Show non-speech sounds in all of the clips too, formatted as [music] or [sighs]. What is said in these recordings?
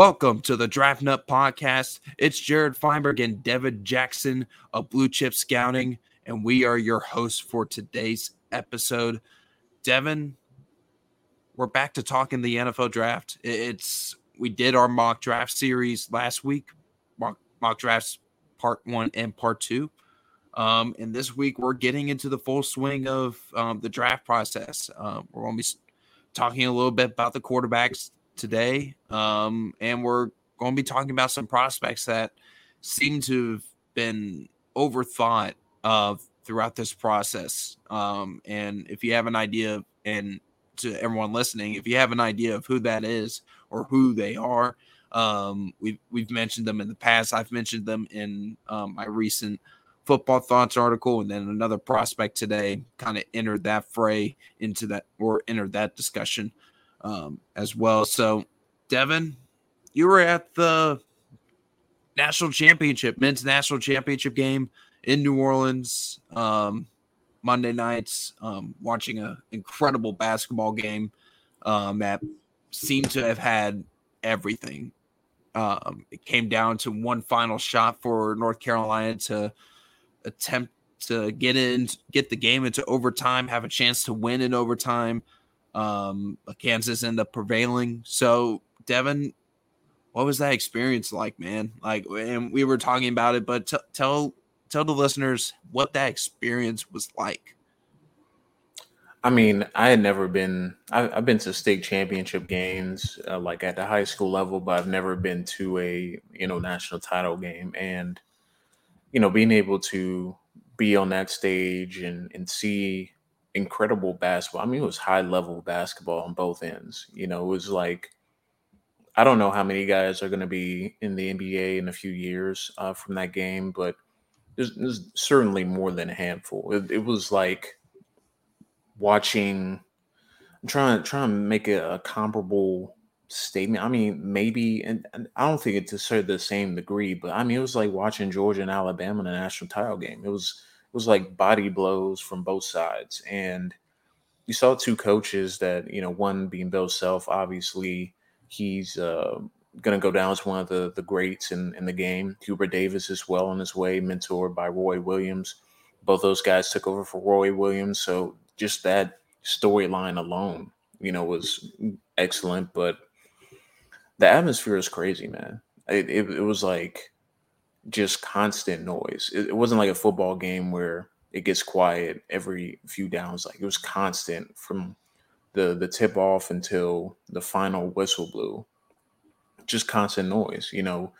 Welcome to the Draft Nut Podcast. It's Jared Feinberg and Devin Jackson of Blue Chip Scouting, and we are your hosts for today's episode. Devin, we're back to talking the NFL draft. It's we did our mock draft series last week, mock, mock drafts part one and part two. Um, and this week we're getting into the full swing of um, the draft process. Um, we're going to be talking a little bit about the quarterbacks today, um, and we're going to be talking about some prospects that seem to have been overthought of throughout this process. Um, and if you have an idea, and to everyone listening, if you have an idea of who that is or who they are, um, we've we've mentioned them in the past. I've mentioned them in um, my recent football thoughts article, and then another prospect today kind of entered that fray into that or entered that discussion um, as well. So, Devin, you were at the national championship, men's national championship game in New Orleans um, Monday nights, um, watching an incredible basketball game um, that seemed to have had everything. Um, it came down to one final shot for North Carolina to attempt to get in, get the game into overtime, have a chance to win in overtime. Um, Kansas ended up prevailing. So, Devin, what was that experience like, man? Like, and we were talking about it, but t- tell tell the listeners what that experience was like. I mean, I had never been. I, have been to state championship games, uh, like at the high school level, but I've never been to a you know national title game. And you know, being able to be on that stage and and see incredible basketball. I mean, it was high level basketball on both ends. You know, it was like I don't know how many guys are going to be in the NBA in a few years uh, from that game, but there's, there's, certainly more than a handful. It, it was like watching. I'm trying trying to make a, a comparable statement. I mean, maybe, and, and, I don't think it's to the same degree, but I mean, it was like watching Georgia and Alabama in a national title game. It was was like body blows from both sides, and you saw two coaches that you know, one being Bill Self, obviously he's uh, going to go down as one of the the greats in in the game. Hubert Davis is well on his way, mentored by Roy Williams. Both those guys took over for Roy Williams, so just that storyline alone, you know, was excellent. But the atmosphere is crazy, man. It, it, it was like just constant noise. It, it, wasn't like a football game where it gets quiet every few downs. Like it was constant from the the tip off until the final whistle blew. Just constant noise, you know.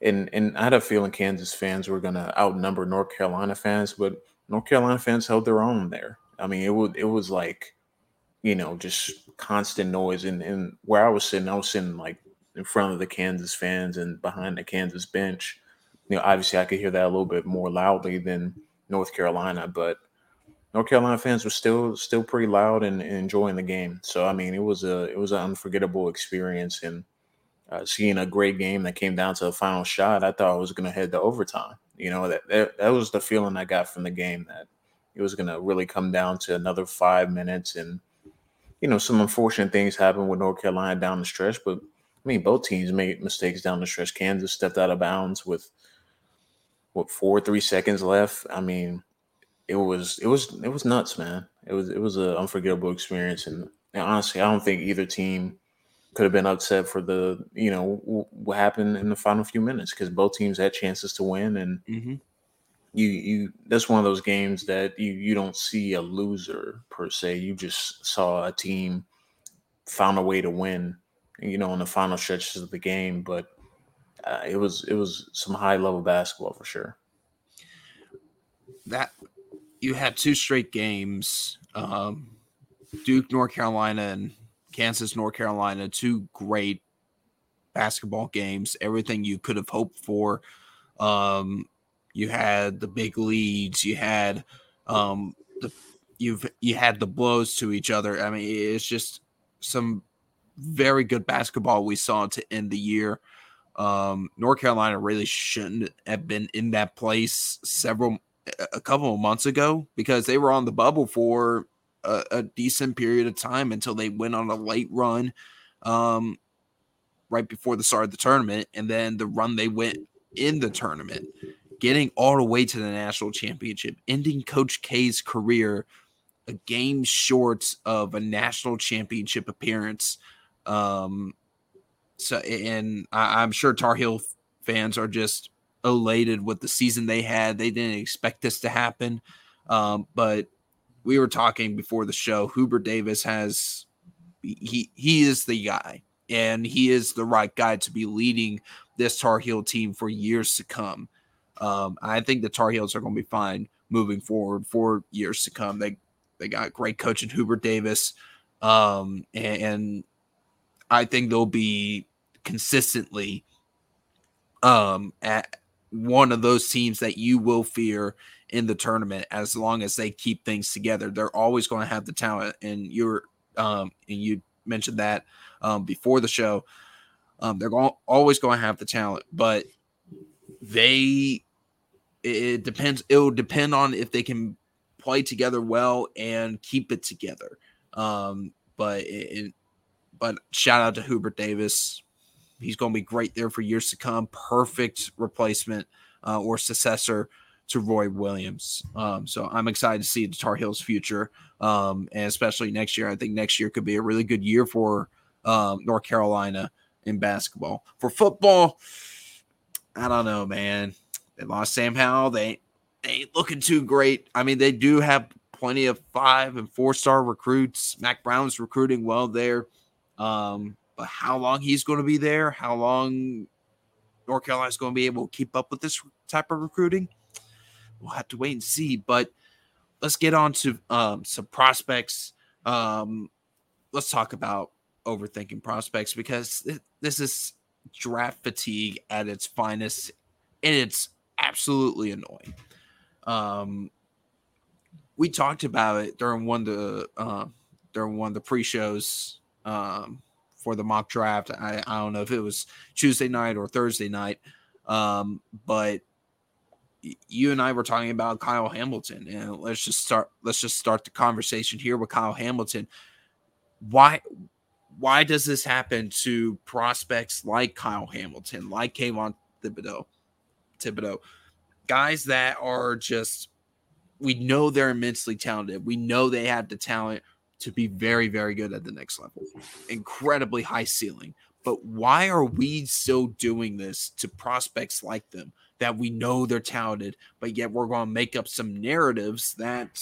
And and I had a feeling Kansas fans were gonna outnumber North Carolina fans, but North Carolina fans held their own there. I mean, it would it was like, you know, just constant noise. And and where I was sitting, I was sitting like in front of the Kansas fans and behind the Kansas bench. You know, obviously I could hear that a little bit more loudly than North Carolina, but North Carolina fans were still still pretty loud and, and enjoying the game. So I mean, it was a it was an unforgettable experience and uh, seeing a great game that came down to the final shot. I thought I was going to head to overtime. You know that, that that was the feeling I got from the game that it was going to really come down to another five minutes and you know some unfortunate things happened with North Carolina down the stretch, but I mean, both teams made mistakes down the stretch. Kansas stepped out of bounds with what four, three seconds left. I mean, it was it was it was nuts, man. It was it was an unforgettable experience, and, and honestly, I don't think either team could have been upset for the you know what happened in the final few minutes because both teams had chances to win, and mm-hmm. you you that's one of those games that you you don't see a loser per se. You just saw a team found a way to win you know, in the final stretches of the game. But uh, it was it was some high level basketball for sure. That you had two straight games, um, Duke, North Carolina, and Kansas, North Carolina, two great basketball games. Everything you could have hoped for. Um, you had the big leads. You had um, the you've you had the blows to each other. I mean, it's just some very good basketball we saw to end the year. Um, North Carolina really shouldn't have been in that place several a couple of months ago because they were on the bubble for a, a decent period of time until they went on a late run. Um, right before the start of the tournament, and then the run they went in the tournament, getting all the way to the national championship, ending Coach K's career a game short of a national championship appearance. Um, so, and I, I'm sure Tar Heel fans are just elated with the season they had. They didn't expect this to happen, um, but we were talking before the show. Hubert Davis has he he is the guy, and he is the right guy to be leading this Tar Heel team for years to come. Um, I think the Tar Heels are going to be fine moving forward for years to come. They they got great coach in Hubert Davis, um, and, and I think they'll be consistently um, at one of those teams that you will fear in the tournament as long as they keep things together. They're always going to have the talent, and you're um, and you mentioned that um, before the show. Um, they're going always going to have the talent, but they it depends. It will depend on if they can play together well and keep it together. Um, but it, but shout out to Hubert Davis. He's going to be great there for years to come. Perfect replacement uh, or successor to Roy Williams. Um, so I'm excited to see the Tar Heels' future, um, and especially next year. I think next year could be a really good year for um, North Carolina in basketball. For football, I don't know, man. They lost Sam Howell. They, they ain't looking too great. I mean, they do have plenty of five and four star recruits. Mack Brown's recruiting well there. Um, but how long he's going to be there, how long North Carolina's going to be able to keep up with this type of recruiting, we'll have to wait and see. But let's get on to um, some prospects. Um, let's talk about overthinking prospects because this is draft fatigue at its finest, and it's absolutely annoying. Um, we talked about it during one of the uh, during one of the pre-shows um, for the mock draft. I, I don't know if it was Tuesday night or Thursday night, um, but you and I were talking about Kyle Hamilton, and let's just start. Let's just start the conversation here with Kyle Hamilton. Why? Why does this happen to prospects like Kyle Hamilton, like Kayvon Thibodeaux, Thibodeaux, guys that are just we know they're immensely talented. We know they have the talent to be very, very good at the next level. Incredibly high ceiling. But why are we still doing this to prospects like them that we know they're talented, but yet we're going to make up some narratives that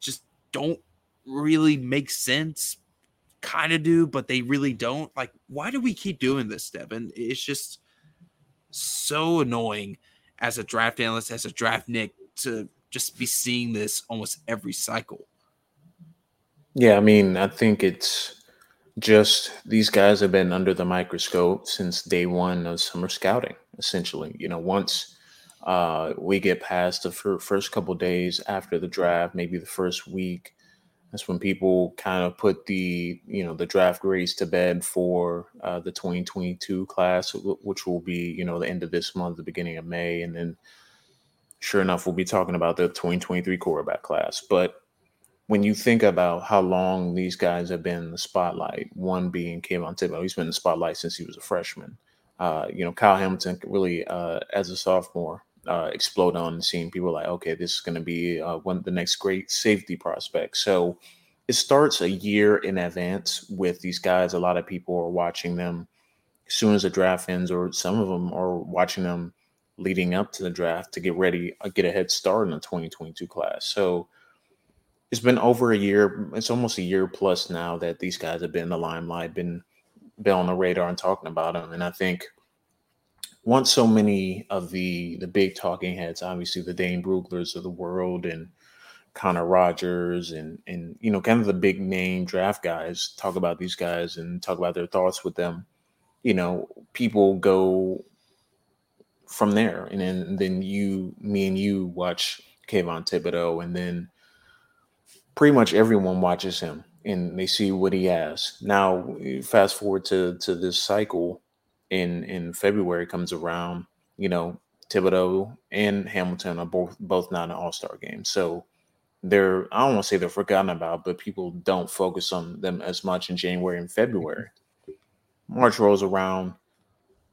just don't really make sense? Kind of do, but they really don't. Like, why do we keep doing this, Devin? It's just so annoying as a draft analyst, as a draft Nick, to just be seeing this almost every cycle. Yeah, I mean, I think it's just these guys have been under the microscope since day one of summer scouting, essentially. You know, once uh, we get past the fir- first couple days after the draft, maybe the first week, that's when people kind of put the you know the draft grades to bed for uh, the 2022 class, which will be you know the end of this month, the beginning of May, and then sure enough, we'll be talking about the 2023 quarterback class. But when you think about how long these guys have been in the spotlight, one being Kayvon Thibodeaux, he's been in the spotlight since he was a freshman. Uh, you know, Kyle Hamilton really, uh, as a sophomore, uh, explode on the scene. People like, okay, this is going to be uh, one of the next great safety prospects. So it starts a year in advance with these guys. A lot of people are watching them as soon as the draft ends, or some of them are watching them leading up to the draft to get ready, uh, get a head start in the 2022 class. So it's been over a year. It's almost a year plus now that these guys have been in the limelight, been been on the radar and talking about them. And I think once so many of the the big talking heads, obviously the Dane Bruglers of the world and Connor Rogers and and you know kind of the big name draft guys talk about these guys and talk about their thoughts with them. You know, people go from there, and then then you, me, and you watch Kayvon Thibodeaux, and then pretty much everyone watches him and they see what he has. Now, fast forward to to this cycle in in February comes around, you know, Thibodeaux and Hamilton are both both not an All Star game, so they're I don't want to say they're forgotten about, but people don't focus on them as much in January and February. Mm-hmm. March rolls around,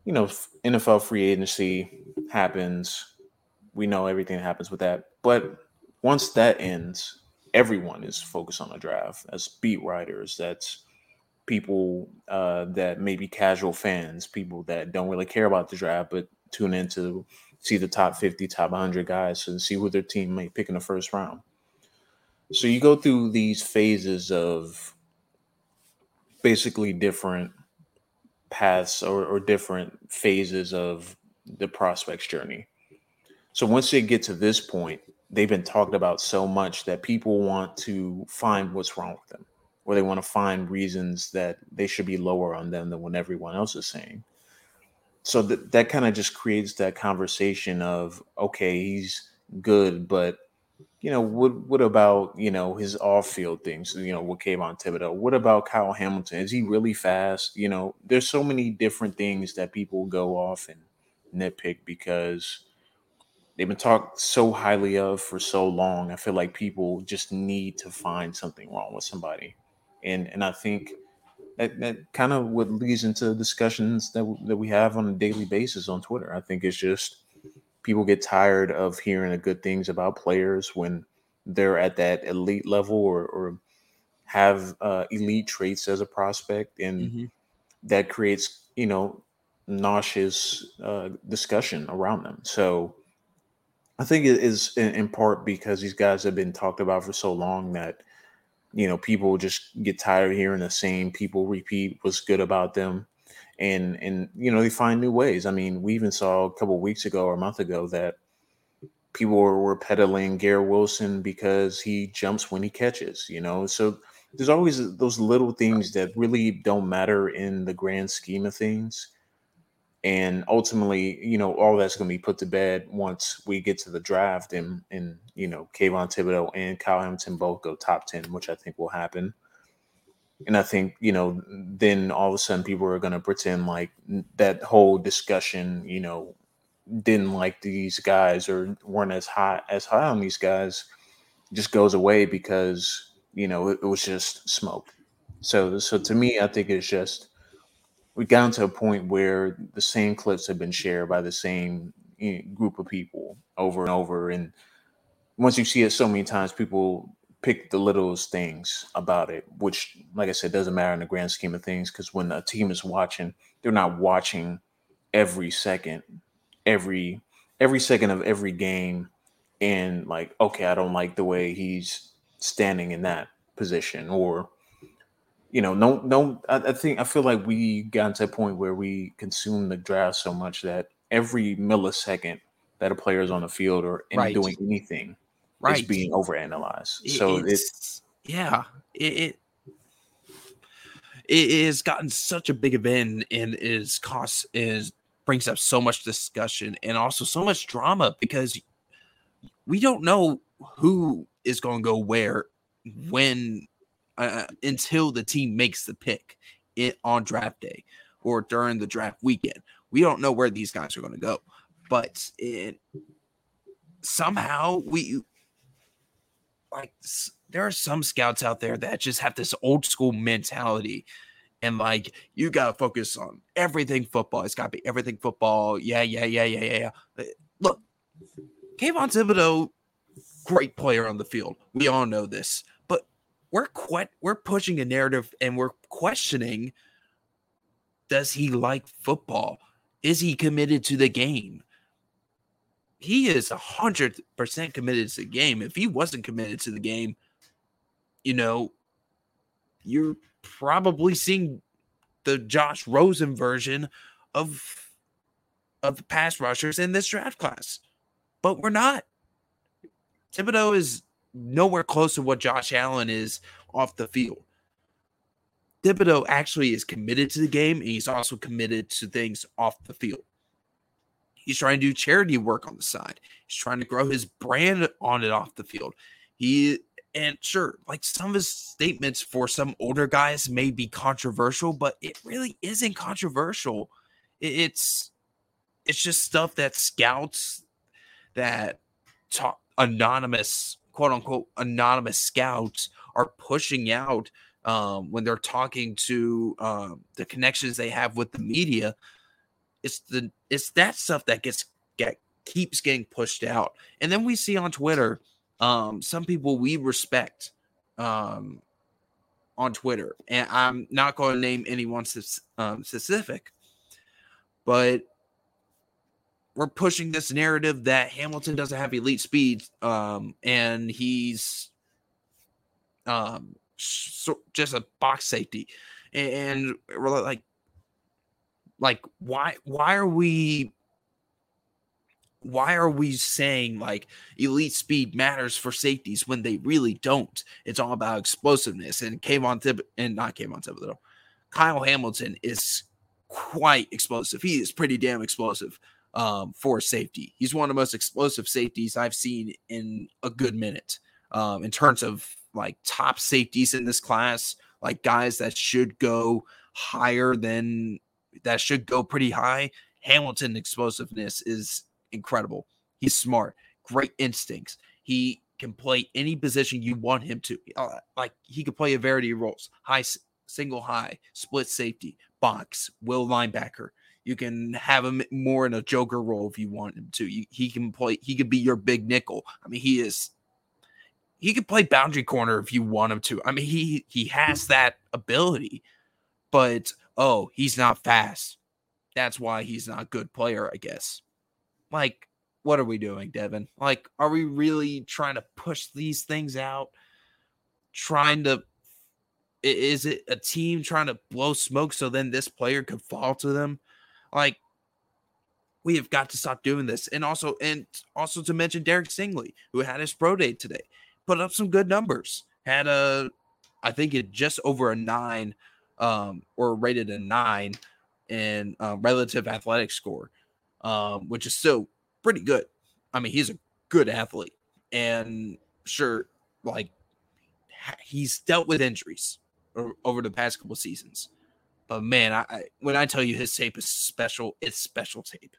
you know, NFL free agency happens. We know everything happens with that. But once that ends, everyone is focused on the draft. As beat writers, that's people uh, that may be casual fans, people that don't really care about the draft, but tune in to see the top 50, top 100 guys and see who their team may pick in the first round. So you go through these phases of basically different paths or, or different phases of the prospect's journey. So once they get to this point, they've been talked about so much that people want to find what's wrong with them, or they want to find reasons that they should be lower on them than what everyone else is saying. So that that kind of just creates that conversation of okay, he's good, but you know, what what about you know his off field things? You know, with Kayvon Thibodeaux. What about Kyle Hamilton? Is he really fast? You know, there's so many different things that people go off and nitpick because they've been talked so highly of for so long. I feel like people just need to find something wrong with somebody, and and I think that, that kind of what leads into discussions that that we have on a daily basis on Twitter. I think it's just people get tired of hearing the good things about players when they're at that elite level or, or have uh, elite traits as a prospect, and mm-hmm. that creates you know nauseous uh, discussion around them. So I think it is in, part because these guys have been talked about for so long that you know people just get tired of hearing the same people repeat what's good about them and and you know they find new ways. I mean, we even saw a couple weeks ago or a month ago that people were, were peddling Garrett Wilson because he jumps when he catches. You know, so there's always those little things that really don't matter in the grand scheme of things. And ultimately, you know, all that's going to be put to bed once we get to the draft and, and you know, Kayvon Thibodeaux and Kyle Hamilton both go top 10, which I think will happen. And I think, you know, then all of a sudden people are going to pretend like that whole discussion, you know, didn't like these guys or weren't as high as high on these guys just goes away because, you know, it, it was just smoke. So, so to me, I think it's just we got to a point where the same clips have been shared by the same group of people over and over. And once you see it so many times, people pick the littlest things about it, which, like I said, doesn't matter in the grand scheme of things. Because when a team is watching, they're not watching every second, every every second of every game, and like, okay, I don't like the way he's standing in that position, or you know, no, no. I, I think I feel like we got to a point where we consume the draft so much that every millisecond that a player is on the field or right. doing anything right. is being overanalyzed. So it's, it's yeah, it, it it has gotten such a big event and is cost is brings up so much discussion and also so much drama because we don't know who is going to go where when uh, until the team makes the pick it on draft day or during the draft weekend. We don't know where these guys are going to go, but it somehow we like there are some scouts out there that just have this old school mentality and like you got to focus on everything football. It's got to be everything football. Yeah, yeah, yeah, yeah, yeah. Uh, look, Kayvon Thibodeaux, great player on the field. We all know this, we're quite we're pushing a narrative and we're questioning: Does he like football? Is he committed to the game? he is a hundred percent committed to the game. If he wasn't committed to the game, you know, you're probably seeing the Josh Rosen version of of the pass rushers in this draft class. But we're not. Thibodeaux is nowhere close to what Josh Allen is off the field. Thibodeaux actually is committed to the game and he's also committed to things off the field. He's trying to do charity work on the side. He's trying to grow his brand on and off the field. He and sure, like some of his statements for some older guys may be controversial, but it really isn't controversial. It's it's just stuff that scouts that talk anonymous quote unquote anonymous scouts are pushing out um, when they're talking to um, the connections they have with the media it's the it's that stuff that gets get keeps getting pushed out. And then we see on Twitter, um, some people we respect um on Twitter, and I'm not going to name anyone um, specific, but we're pushing this narrative that Hamilton doesn't have elite speed, um, and he's um, so just a box safety, and we're like, like why why are we why are we saying like elite speed matters for safeties when they really don't? It's all about explosiveness. And Kayvon Thib and not Kayvon Thibodeaux, Kyle Hamilton is quite explosive. He is pretty damn explosive um, for safety. He's one of the most explosive safeties I've seen in a good minute. Um, in terms of like top safeties in this class, like guys that should go higher than that should go pretty high. Hamilton explosiveness is incredible. He's smart, great instincts. He can play any position you want him to. Uh, like he could play a variety of roles: high, single high, split safety, box, will linebacker. You can have him more in a joker role if you want him to. You, he can play. He could be your big nickel. I mean, he is. He could play boundary corner if you want him to. I mean, he he has that ability, but oh, he's not fast. That's why he's not a good player, I guess. Like, what are we doing, Devin? Like, are we really trying to push these things out? Trying to is it a team trying to blow smoke so then this player could fall to them? Like, we have got to stop doing this. And also, and also to mention Derek Stingley, who had his pro day today, put up some good numbers. Had a, I think it just over a nine, um, or rated a nine in uh, relative athletic score um, which is still pretty good. I mean, he's a good athlete, and sure, like he's dealt with injuries over the past couple seasons. But man, I, I, when I tell you his tape is special, it's special tape.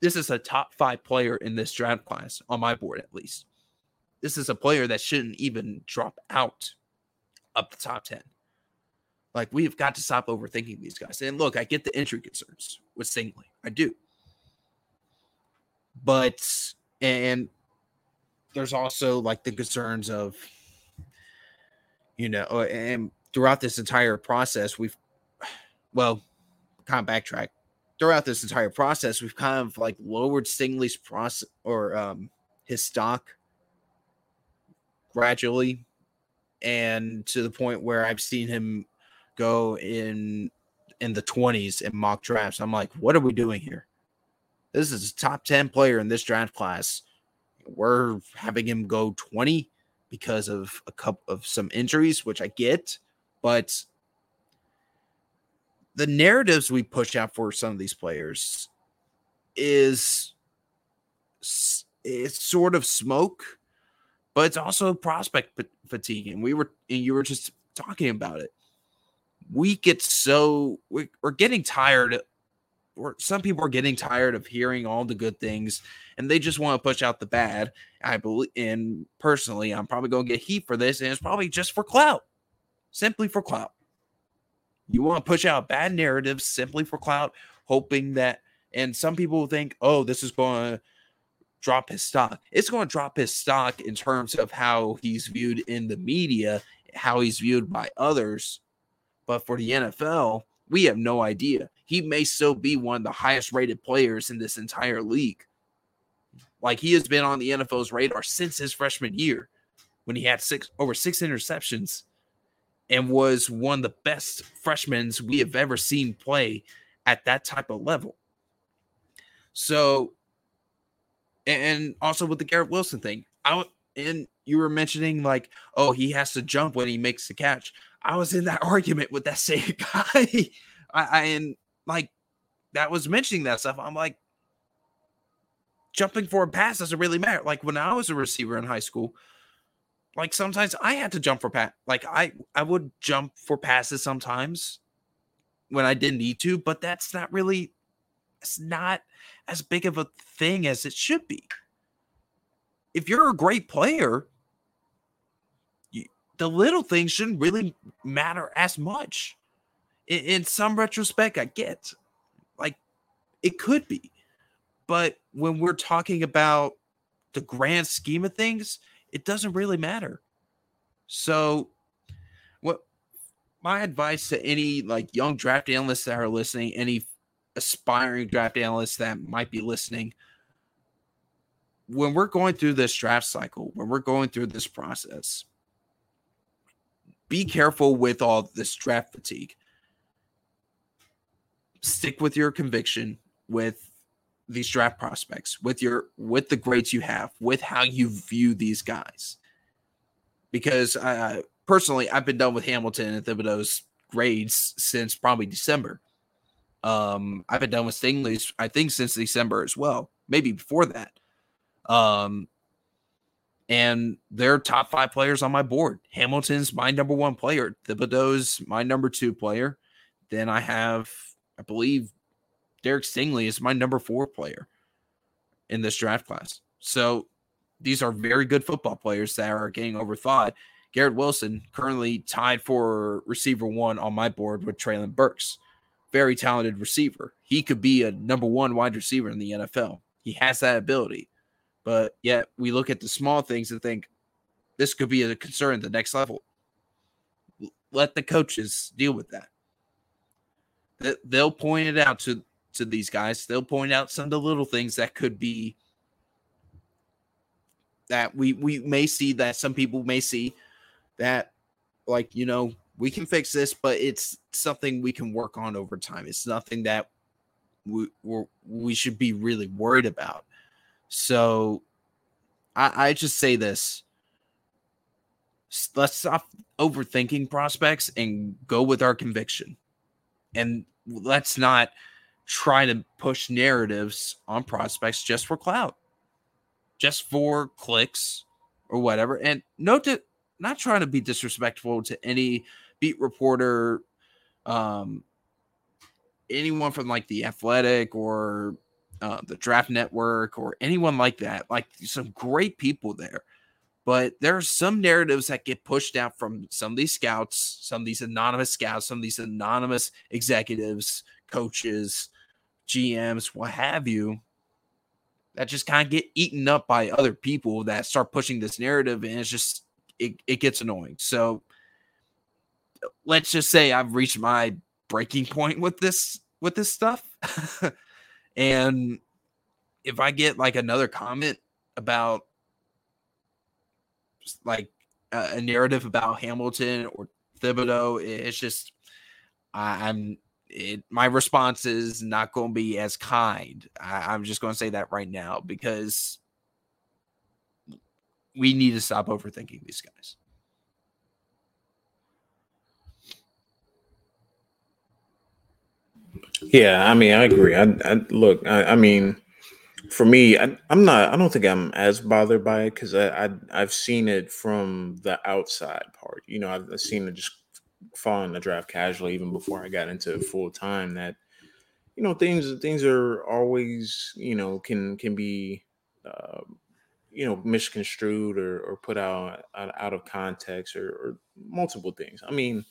This is a top five player in this draft class on my board, at least. This is a player that shouldn't even drop out up the top 10. Like we have got to stop overthinking these guys. And look, I get the injury concerns with Stingley. I do. But and there's also like the concerns of you know, and throughout this entire process, we've [sighs] well, kind of backtrack. Throughout this entire process, we've kind of like lowered Stingley's process or um his stock gradually and to the point where I've seen him go in in the 20s in mock drafts. I'm like, what are we doing here? This is a top 10 player in this draft class. We're having him go 20 because of a couple of some injuries, which I get, but the narratives we push out for some of these players is it's sort of smoke, but it's also prospect fatigue. And we were and you were just talking about it we get so we're, getting tired or some people are getting tired of hearing all the good things and they just want to push out the bad i believe and personally i'm probably going to get heat for this and it's probably just for clout simply for clout you want to push out bad narratives simply for clout hoping that and some people think oh this is going to drop his stock it's going to drop his stock in terms of how he's viewed in the media how he's viewed by others but for the NFL, we have no idea. He may still be one of the highest rated players in this entire league. Like he has been on the NFL's radar since his freshman year when he had six over six interceptions and was one of the best freshmen we have ever seen play at that type of level. So, and also with the Garrett Wilson thing, I and you were mentioning like, oh, he has to jump when he makes the catch. I was in that [laughs] argument with that same [laughs] guy. I, I and like that was mentioning that stuff. I'm like, jumping for a pass doesn't really matter. Like when I was a receiver in high school, like sometimes I had to jump for pass. Like I I would jump for passes sometimes when I didn't need to, but that's not really it's not as big of a thing as it should be. If you're a great player, the little things shouldn't really matter as much. In, in some retrospect, I get, Like it could be. But when we're talking about the grand scheme of things, it doesn't really matter. So what my advice to any like young draft analysts that are listening, any aspiring draft analysts that might be listening, when we're going through this draft cycle, when we're going through this process, be careful with all this draft fatigue. Stick with your conviction with these draft prospects, with your with the grades you have, with how you view these guys. Because uh, personally, I've been done with Hamilton and Thibodeaux's grades since probably December. Um, I've been done with Stingley's, I think, since December as well, maybe before that. Um, and they're top five players on my board. Hamilton's my number one player. Thibodeaux's my number two player. Then I have, I believe, Derek Stingley is my number four player in this draft class. So these are very good football players that are getting overthought. Garrett Wilson currently tied for receiver one on my board with Treylon Burks. Very talented receiver. He could be a number one wide receiver in the NFL. He has that ability. But yet we look at the small things and think this could be a concern at the next level. Let the coaches deal with that. They'll point it out to, to these guys. They'll point out some of the little things that could be that we we may see that some people may see that like you know we can fix this but it's something we can work on over time it's nothing that we we should be really worried about so I, I just say this. Let's stop overthinking prospects and go with our conviction. And let's not try to push narratives on prospects just for clout, just for clicks or whatever. And note that not trying to be disrespectful to any beat reporter, um, anyone from like the athletic or uh, the Draft Network or anyone like that. Like some great people there. But there are some narratives that get pushed out from some of these scouts, some of these anonymous scouts, some of these anonymous executives, coaches, GMs, what have you, that just kind of get eaten up by other people that start pushing this narrative. And it's just, it, it gets annoying. So let's just say I've reached my breaking point with this with this stuff [laughs] And if I get like another comment about like a, narrative about Hamilton or Thibodeaux, it's just I, am it. My response is not going to be as kind. I, I'm just going to say that right now because we need to stop overthinking these guys. Yeah, I mean, I agree. I, I look, I, I, mean, for me, I, am not. I don't think I'm as bothered by it because I, I have seen it from the outside part. You know, I've seen it just fall in the draft casually even before I got into full time. That you know, things things are always you know can can be. Uh, you know, misconstrued or, or put out out of context or, or multiple things. I mean,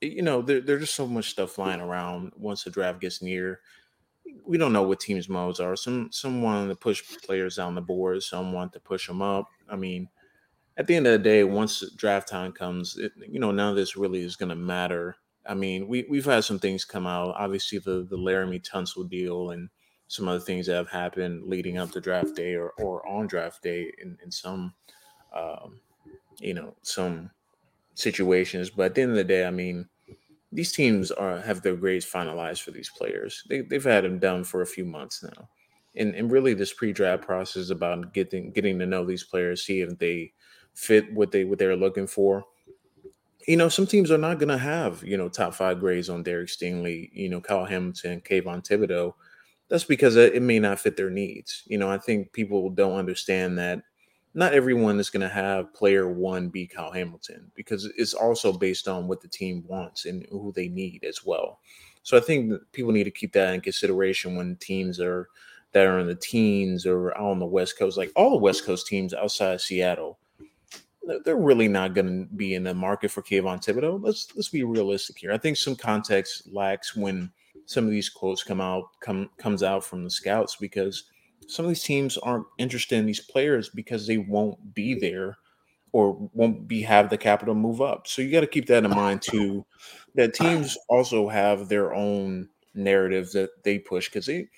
you know, there, there's just so much stuff flying around once the draft gets near. We don't know what teams' modes are. Some some want to push players down the board, some want to push them up. I mean, at the end of the day, once draft time comes, it, you know, none of this really is going to matter. I mean, we we've had some things come out. Obviously, the the Laremy Tunsil deal and some other things that have happened leading up to draft day or or on draft day in in some, um, you know, some situations. But at the end of the day, I mean, these teams are have their grades finalized for these players. They, they've had them done for a few months now. And, and really this pre-draft process is about getting getting to know these players, see if they fit what they what they're looking for. You know, some teams are not going to have you know top five grades on Derek Stingley, you know, Kyle Hamilton, Kayvon Thibodeaux. That's because it may not fit their needs. You know, I think people don't understand that not everyone is going to have player one be Kyle Hamilton because it's also based on what the team wants and who they need as well. So I think people need to keep that in consideration when teams are that are in the teens or on the West Coast, like all the West Coast teams outside Seattle, they're really not going to be in the market for Kayvon Thibodeaux. Let's let's be realistic here. I think some context lacks when some of these quotes come out come comes out from the scouts because some of these teams aren't interested in these players because they won't be there or won't be have the capital move up. So you got to keep that in mind too. That teams also have their own narrative that they push because they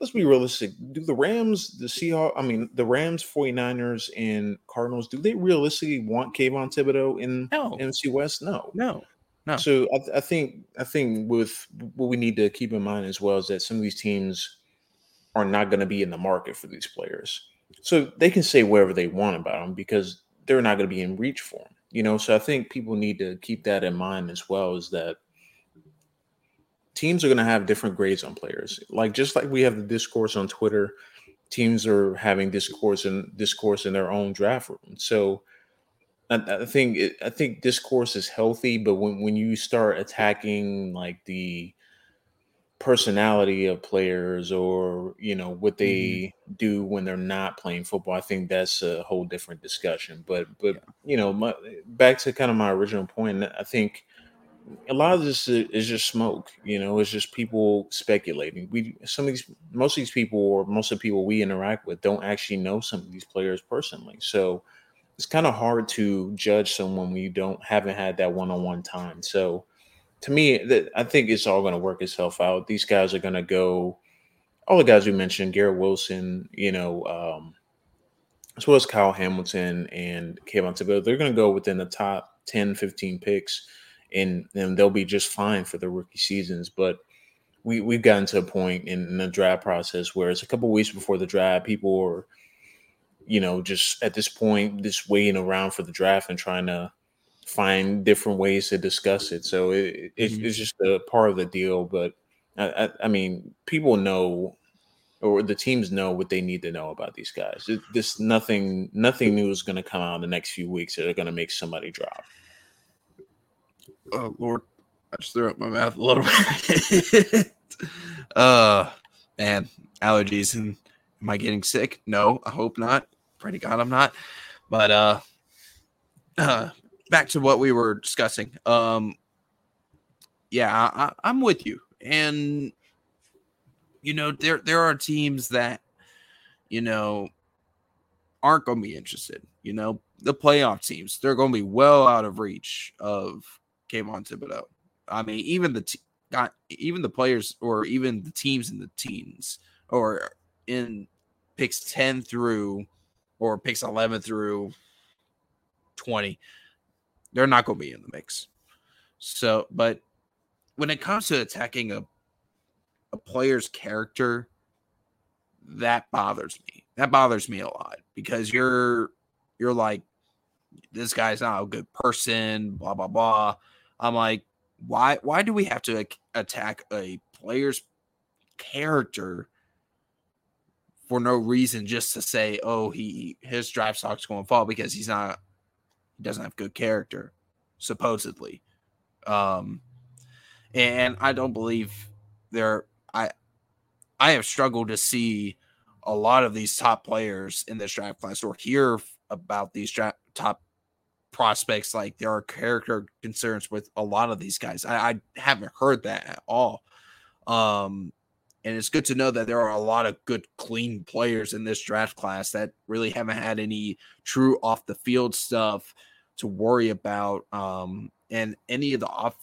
let's be realistic. Do the Rams, the Seahawks, I mean the Rams, 49ers, and Cardinals, do they realistically want Kayvon Thibodeaux in no. NFC West? No. No. No. So I, I think I think with what we need to keep in mind as well is that some of these teams are not going to be in the market for these players. So they can say whatever they want about them because they're not going to be in reach for them. You know, so I think people need to keep that in mind as well. Is that teams are going to have different grades on players. Like just like we have the discourse on Twitter, teams are having discourse and discourse in their own draft room. So I, I think it, I think discourse is healthy, but when when you start attacking like the personality of players or you know what they mm-hmm. do when they're not playing football i think that's a whole different discussion but but yeah. you know my, back to kind of my original point i think a lot of this is just smoke you know it's just people speculating we some of these most of these people or most of the people we interact with don't actually know some of these players personally so it's kind of hard to judge someone when you don't haven't had that one-on-one time so to me, I think it's all going to work itself out. These guys are going to go. All the guys we mentioned, Garrett Wilson, you know, um, as well as Kyle Hamilton and Kayvon Thibodeaux, they're going to go within the top 10, 15 picks, and, and they'll be just fine for the rookie seasons. But we, we've gotten to a point in, in the draft process where it's a couple weeks before the draft, people are, you know, just at this point, just waiting around for the draft and trying to find different ways to discuss it. So it, it mm-hmm. it's just a part of the deal. But I, I, I, mean, people know, or the teams know what they need to know about these guys. It, this nothing, nothing new is going to come out in the next few weeks that are going to make somebody drop. Oh Lord, I just threw up my mouth a little [laughs] bit. uh, man, allergies and am I getting sick? No, I hope not. Pray to God I'm not. But uh, uh back to what we were discussing. Um, yeah, I, I'm with you, and you know there there are teams that you know aren't going to be interested. You know the playoff teams they're going to be well out of reach of Kayvon Thibodeaux. Uh, I mean, even the t- got even the players or even the teams in the teens or in picks 10 through or picks 11 through 20 they're not going to be in the mix. So, but when it comes to attacking a a player's character, that bothers me. That bothers me a lot because you're you're like this guy's not a good person, blah blah blah. I'm like, why why do we have to attack a player's character for no reason just to say, oh, he his drive stock's going to fall because he's not he doesn't have good character, supposedly. Um, and I don't believe there. I I have struggled to see a lot of these top players in this draft class or hear about these draft, top prospects. Like there are character concerns with a lot of these guys. I, I haven't heard that at all. Um, and it's good to know that there are a lot of good, clean players in this draft class that really haven't had any true off the field stuff to worry about um, and any of the off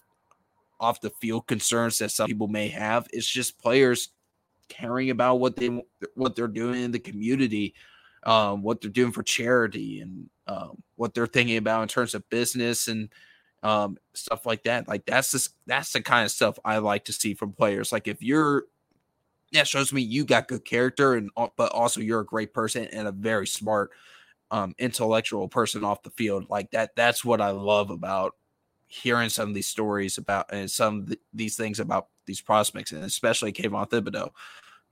off the field concerns that some people may have. It's just players caring about what they what they're doing in the community, um, what they're doing for charity, and um, what they're thinking about in terms of business and um, stuff like that. Like that's the that's the kind of stuff I like to see from players. Like if you're that shows me you got good character and but also you're a great person and a very smart um, intellectual person off the field. Like that, that's what I love about hearing some of these stories about and some th- these things about these prospects, and especially Kayvon Thibodeaux,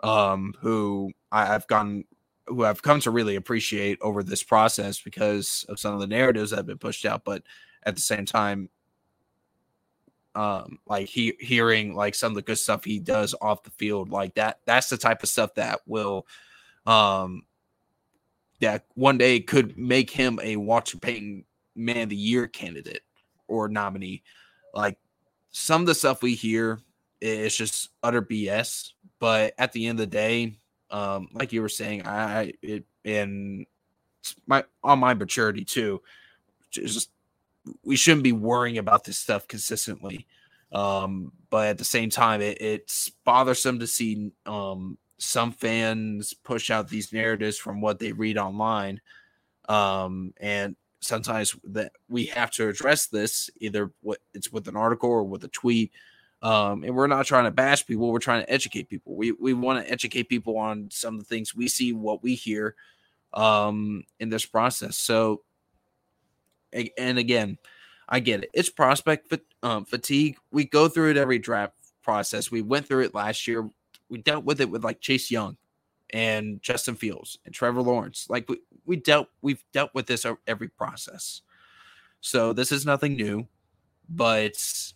um, who I, have gone, who I've come to really appreciate over this process because of some of the narratives that have been pushed out, but at the same time, um, like he hearing like some of the good stuff he does off the field, like that, that's the type of stuff that will, um, that one day could make him a Walter Payton Man of the Year candidate or nominee. Like some of the stuff we hear it's just utter BS. But at the end of the day, um, like you were saying, I it and my on my maturity too. Just we shouldn't be worrying about this stuff consistently. Um, but at the same time, it, it's bothersome to see um, some fans push out these narratives from what they read online. Um, and sometimes that we have to address this either what it's with an article or with a tweet. Um, and we're not trying to bash people, we're trying to educate people. We we want to educate people on some of the things we see, what we hear um in this process. So and again, I get it. It's prospect um, fatigue. We go through it every draft process. We went through it last year. We dealt with it with like Chase Young and Justin Fields and Trevor Lawrence. Like we, we dealt, we've dealt with this every process. So this is nothing new, but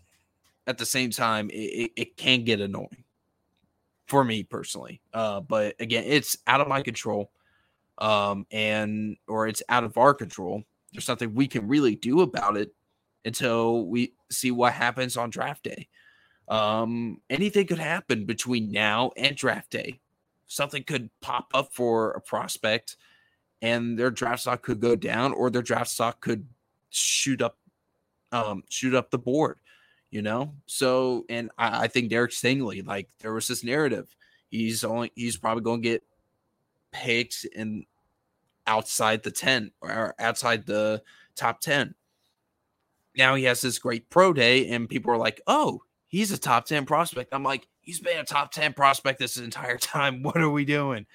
at the same time, it, it can get annoying for me personally. Uh, but again, it's out of my control, um, and or it's out of our control. There's nothing we can really do about it until we see what happens on draft day. Um, anything could happen between now and draft day. Something could pop up for a prospect, and their draft stock could go down, or their draft stock could shoot up, um, shoot up the board. You know, so and I, I think Derek Stingley, like there was this narrative, he's only he's probably going to get picked in outside the 10 or outside the top 10 now he has this great pro day, and people are like, oh, he's a top 10 prospect. I'm like, he's been a top 10 prospect this entire [laughs] time. What are we doing?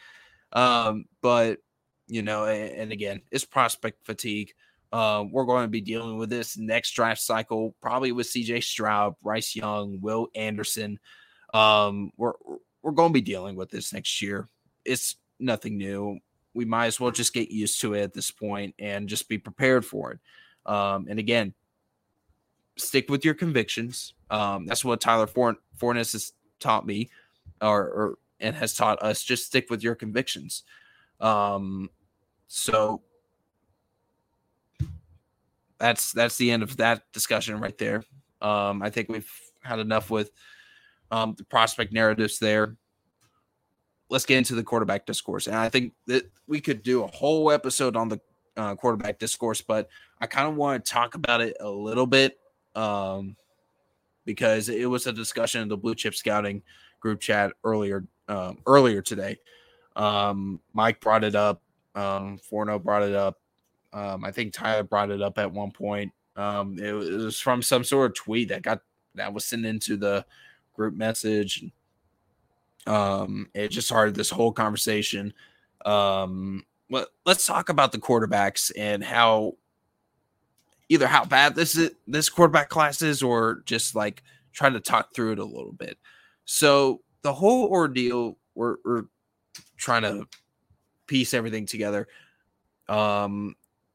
Um, but you know, and, and again, it's prospect fatigue. Uh, we're going to be dealing with this next draft cycle, probably with CJ Stroud, Bryce Young, Will Anderson. Um, we're we're going to be dealing with this next year. It's nothing new. We might as well just get used to it at this point and just be prepared for it. Um, and again, stick with your convictions. Um, that's what Tyler Forn- Forness has taught me, or, or, and has taught us. Just stick with your convictions. Um, so that's that's the end of that discussion right there. Um, I think we've had enough with um, the prospect narratives there. Let's get into the quarterback discourse, and I think that we could do a whole episode on the uh, quarterback discourse, but I kind of want to talk about it a little bit um, because it was a discussion in the blue chip scouting group chat earlier um, earlier today. Um, Mike brought it up. Um, Forno brought it up. Um, I think Tyler brought it up at one point. Um, it, was, from some sort of tweet that got that was sent into the group message. Um, it just started this whole conversation. Um, well, let's talk about the quarterbacks and how either how bad this is, this quarterback class is, or just like trying to talk through it a little bit. So the whole ordeal, we're, we're trying to piece everything together. Um,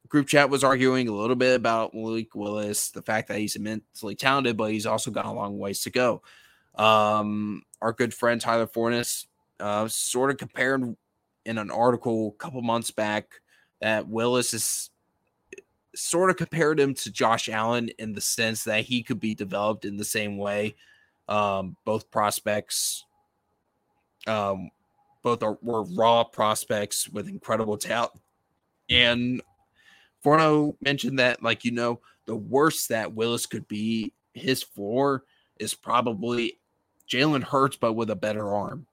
group chat was arguing a little bit about Malik Willis, the fact that he's immensely talented, but he's also got a long ways to go. Um, our good friend Tyler Forness uh, sort of compared in an article a couple months back that Willis is sort of compared him to Josh Allen in the sense that he could be developed in the same way. Um, both prospects, um, both are were raw prospects with incredible talent. And Forno mentioned that, like, you know, the worst that Willis could be, his floor is probably Jalen Hurts, but with a better arm.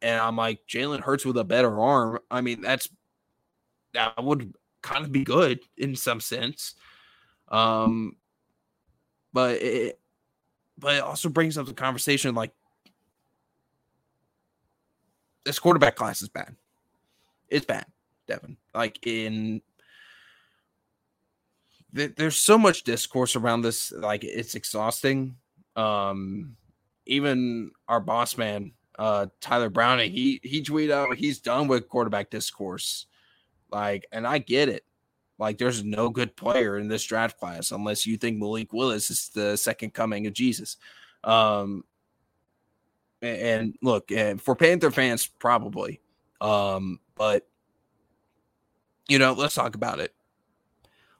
And I'm like, Jalen Hurts with a better arm. I mean, that's that would kind of be good in some sense. Um, but it, but it also brings up the conversation like this quarterback class is bad. It's bad, Devin. Like in there's so much discourse around this, like it's exhausting. Um, even our boss man, uh, Tyler Browning, he he tweeted out he's done with quarterback discourse. Like, and I get it. Like, there's no good player in this draft class unless you think Malik Willis is the second coming of Jesus. Um, and look, and for Panther fans, probably. Um, but you know, let's talk about it.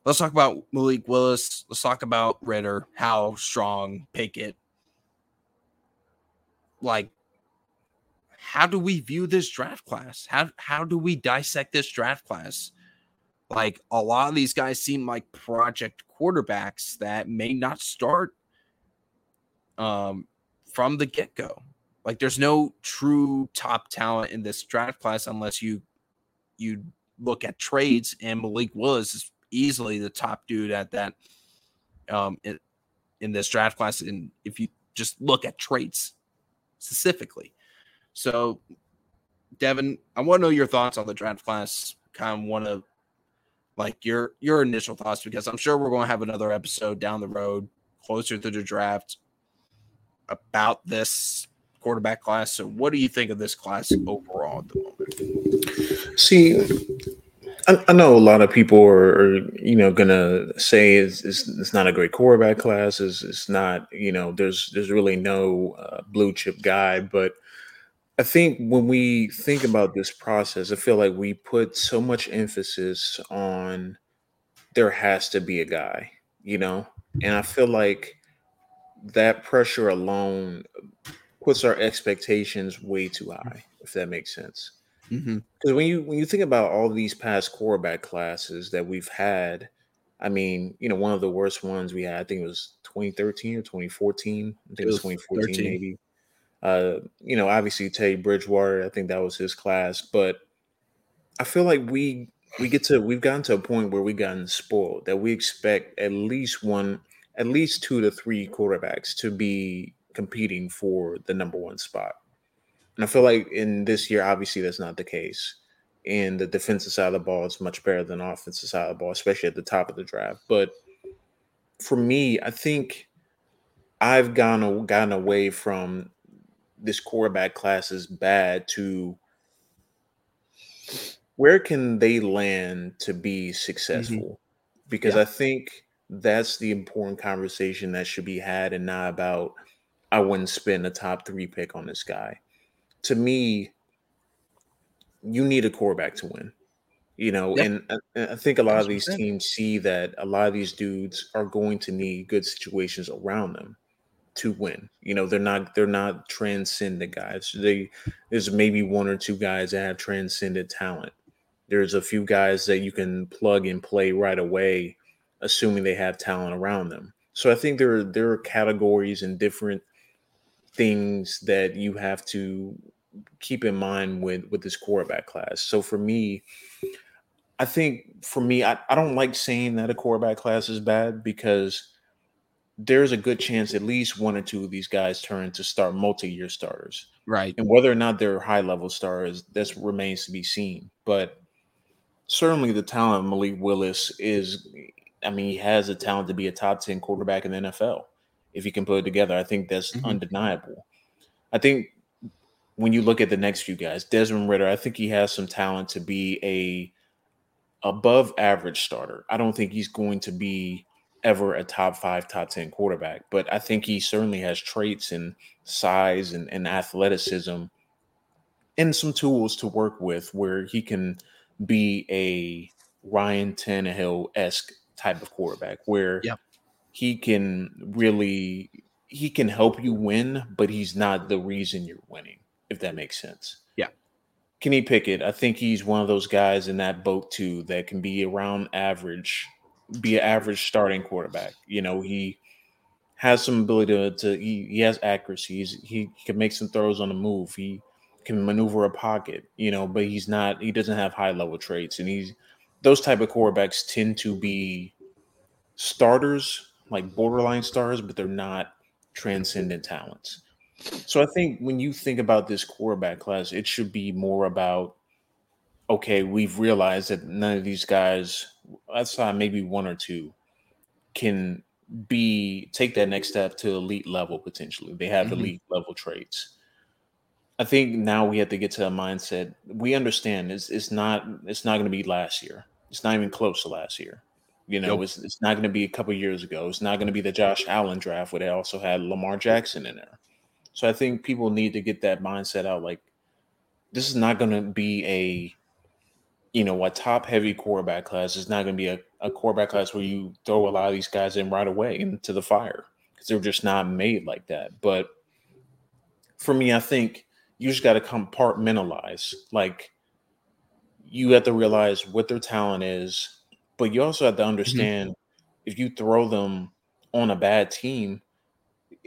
Let's talk about Malik Willis. Let's talk about Ridder, how strong, Pickett. like how do we view this draft class? How how do we dissect this draft class? Like a lot of these guys seem like project quarterbacks that may not start um, from the get go. Like there's no true top talent in this draft class unless you you look at trades and Malik Willis is easily the top dude at that um in, in this draft class and if you just look at traits specifically. So Devin, I want to know your thoughts on the draft class. Kind of want to like your your initial thoughts because I'm sure we're going to have another episode down the road closer to the draft about this quarterback class. So, what do you think of this class overall at the moment? See, I, know a lot of people are, are you know, gonna say it's, it's, it's not a great quarterback class. It's, it's not, you know, there's there's really no uh, blue chip guy. But I think when we think about this process, I feel like we put so much emphasis on there has to be a guy, you know, and I feel like that pressure alone puts our expectations way too high, if that makes sense. Because mm-hmm. when you when you think about all these past quarterback classes that we've had, I mean, you know, one of the worst ones we had, I think it was 2013 or 2014. I think it was, it was 2014 13. maybe. Uh, you know, obviously Teddy Bridgewater, I think that was his class, but I feel like we we get to we've gotten to a point where we've gotten spoiled that we expect at least one, at least two to three quarterbacks to be competing for the number one spot. And I feel like in this year, obviously, that's not the case. And the defensive side of the ball is much better than offensive side of the ball, especially at the top of the draft. But for me, I think I've gone gotten away from this quarterback class is bad to where can they land to be mm-hmm. successful? Mm-hmm. Because yeah. I think that's the important conversation that should be had and not about I wouldn't spend a top three pick on this guy. To me, you need a quarterback to win. You know, yep. and uh, I, I, think a lot of these teams see that a lot of these dudes are going to need good situations around them to win. You know, they're not they're not transcendent guys. They there's maybe one or two guys that have transcendent talent. There's a few guys that you can plug and play right away, assuming they have talent around them. So I think there are there are categories and different things that you have to keep in mind with with this quarterback class. So for me, I think for me, I, I don't like saying that a quarterback class is bad because there's a good chance at least one or two of these guys turn to start multi-year starters. Right. And whether or not they're high level stars, this remains to be seen. But certainly the talent of Malik Willis is I mean, he has the talent to be a top 10 quarterback in the NFL if he can put it together. I think that's mm-hmm. undeniable. I think when you look at the next few guys, Desmond Ridder, I think he has some talent to be a above average starter. I don't think he's going to be ever a top five, top 10 quarterback, but I think he certainly has traits and size and, and athleticism and some tools to work with where he can be a Ryan Tannehill esque type of quarterback where yep he can really he can help you win, but he's not the reason you're winning, if that makes sense. Yeah. Kenny Pickett, I think he's one of those guys in that boat too that can be around average, be an average starting quarterback. You know, he has some ability to, to he, he has accuracy. He's, he can make some throws on the move. He can maneuver a pocket, you know, but he's not, he doesn't have high level traits. And he's, those type of quarterbacks tend to be starters like borderline stars, but they're not transcendent talents. So I think when you think about this quarterback class, it should be more about okay, we've realized that none of these guys, outside maybe one or two, can be take that next step to elite level potentially. They have mm-hmm. elite level traits. I think now we have to get to a mindset. We understand it's it's not it's not going to be last year. It's not even close to last year. You know, yep. it's, it's not going to be a couple years ago. It's not going to be the Josh Allen draft where they also had Lamar Jackson in there. So I think people need to get that mindset out. Like, this is not going to be a, you know, a top heavy quarterback class. It's not going to be a, a quarterback class where you throw a lot of these guys in right away into the fire because they're just not made like that. But for me, I think you just got to compartmentalize. Like you have to realize what their talent is, but you also have to mm-hmm. understand mm-hmm. if you throw them on a bad team,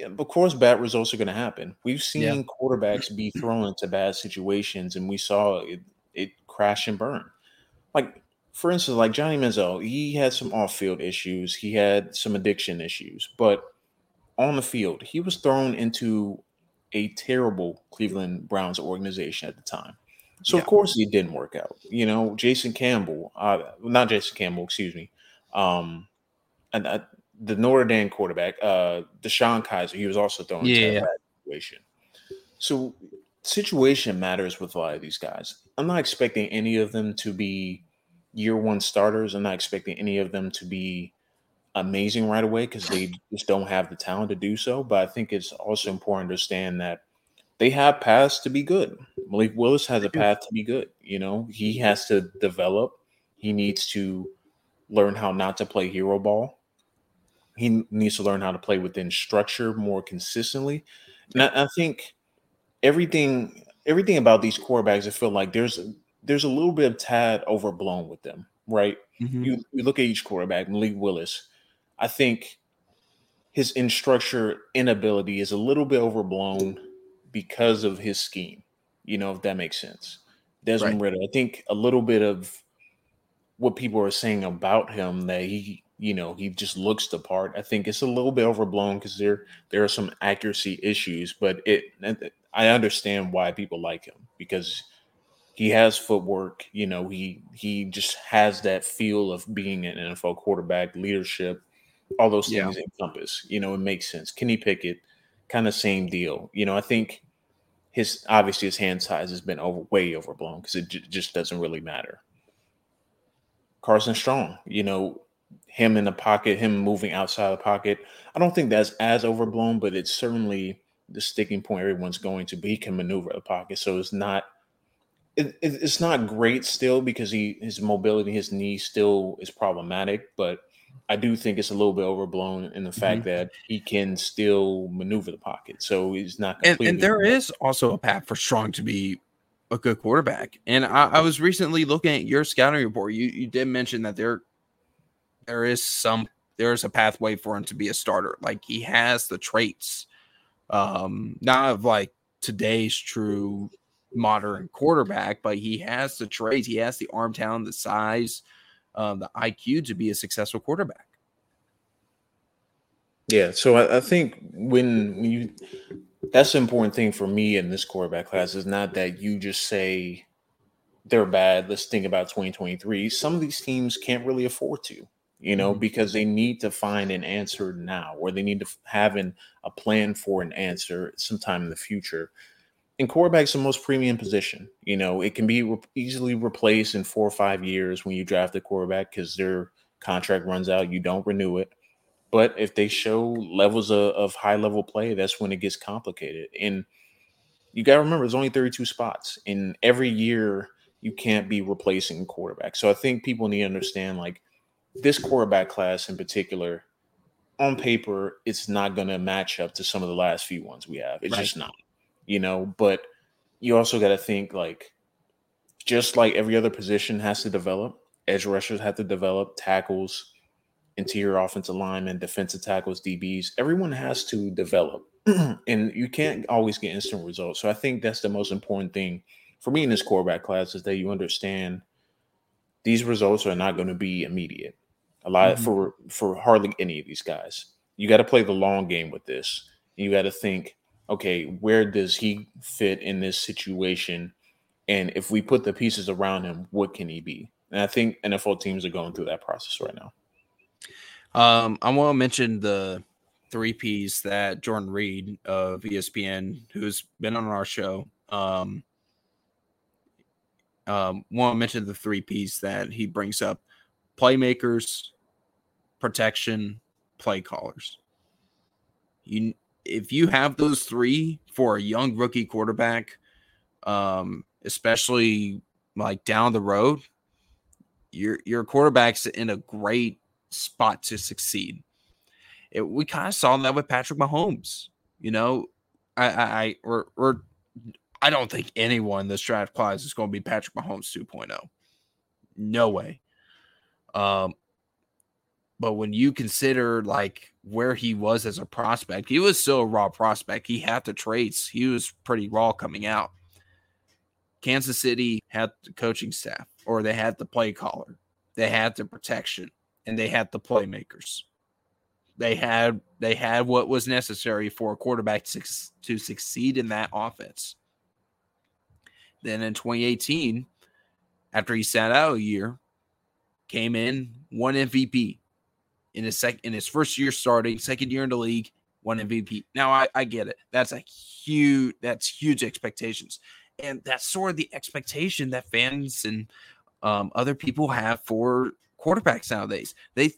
of course, bad results are going to happen. We've seen yeah. quarterbacks be thrown into bad situations, and we saw it, it crash and burn. Like, for instance, like Johnny Manziel, he had some off-field issues. He had some addiction issues, but on the field, he was thrown into a terrible Cleveland Browns organization at the time. So yeah. of course it didn't work out. You know, Jason Campbell, uh, not Jason Campbell, excuse me, um, and uh, the Notre Dame quarterback, uh, DeShone Kizer, he was also thrown yeah. bad situation. So situation matters with a lot of these guys. I'm not expecting any of them to be year one starters. I'm not expecting any of them to be amazing right away because they just don't have the talent to do so. But I think it's also important to understand that they have paths to be good. Malik Willis has a path to be good. You know, he has to develop. He needs to learn how not to play hero ball. He needs to learn how to play within structure more consistently. And I, I think everything everything about these quarterbacks, I feel like there's there's a little bit of tad overblown with them, right? Mm-hmm. You, you look at each quarterback, Malik Willis. I think his in structure inability is a little bit overblown because of his scheme. You know, if that makes sense. Desmond right. Ridder, I think a little bit of what people are saying about him that he, you know, he just looks the part. I think it's a little bit overblown because there there are some accuracy issues, but it I understand why people like him because he has footwork. You know, he he just has that feel of being an NFL quarterback, leadership, all those things yeah. encompass. You know, it makes sense. Kenny Pickett, kind of same deal. You know, I think his obviously his hand size has been over way overblown because it j- just doesn't really matter. Carson Strong, you know, him in the pocket, him moving outside the pocket. I don't think that's as overblown, but it's certainly the sticking point everyone's going to. be. he can maneuver the pocket, so it's not. It, it, it's not great still because he his mobility, his knee still is problematic, but I do think it's a little bit overblown in the fact mm-hmm. that he can still maneuver the pocket. So he's not and, and, there is also a path for Strong to be a good quarterback. And I, I, was recently looking at your scouting report. You you did mention that there there is some there is a pathway for him to be a starter. Like he has the traits, um, not of like today's true modern quarterback, but he has the traits. He has the arm talent, the size um, the IQ to be a successful quarterback. Yeah, so I, I think when, when you that's the important thing for me in this quarterback class is not that you just say they're bad. Let's think about 2023. Some of these teams can't really afford to, you know, mm-hmm. because they need to find an answer now, or they need to have an, a plan for an answer sometime in the future and quarterback's the most premium position. You know, it can be re- easily replaced in four or five years when you draft a quarterback because their contract runs out. You don't renew it. But if they show levels of, of high level play, that's when it gets complicated. And you got to remember, there's only 32 spots. and every year, you can't be replacing quarterback. So I think people need to understand like this quarterback class in particular, on paper, it's not going to match up to some of the last few ones we have. It's right. just not you know, but you also got to think like just like every other position has to develop, edge rushers have to develop, tackles, interior offensive linemen, defensive tackles, DBs, everyone has to develop. [clears throat] and you can't always get instant results. So I think that's the most important thing for me in this quarterback class is that you understand these results are not going to be immediate. A lot mm-hmm. for for hardly any of these guys. You got to play the long game with this. You got to think okay, where does he fit in this situation? And if we put the pieces around him, what can he be? And I think NFL teams are going through that process right now. Um, I want to mention the three P's that Jordan Reid of ESPN, who's been on our show, um, um, want to mention the three P's that he brings up: playmakers, protection, play callers. You if you have those three for a young rookie quarterback, um, especially like down the road, your your quarterback's in a great spot to succeed. It, we kind of saw that with Patrick Mahomes. You know, I, I, I or, or I don't think anyone this draft class is going to be Patrick Mahomes 2.0. No way. Um, but when you consider like where he was as a prospect, he was still a raw prospect. He had the traits. He was pretty raw coming out. Kansas City had the coaching staff, or they had the play caller, they had the protection, and they had the playmakers. They had they had what was necessary for a quarterback to, to succeed in that offense. Then in 2018, after he sat out a year, came in, won MVP in his sec in his first year starting, second year in the league, won MVP. Now I, I get it. That's a huge that's huge expectations. And that's sort of the expectation that fans and um, other people have for quarterbacks nowadays. They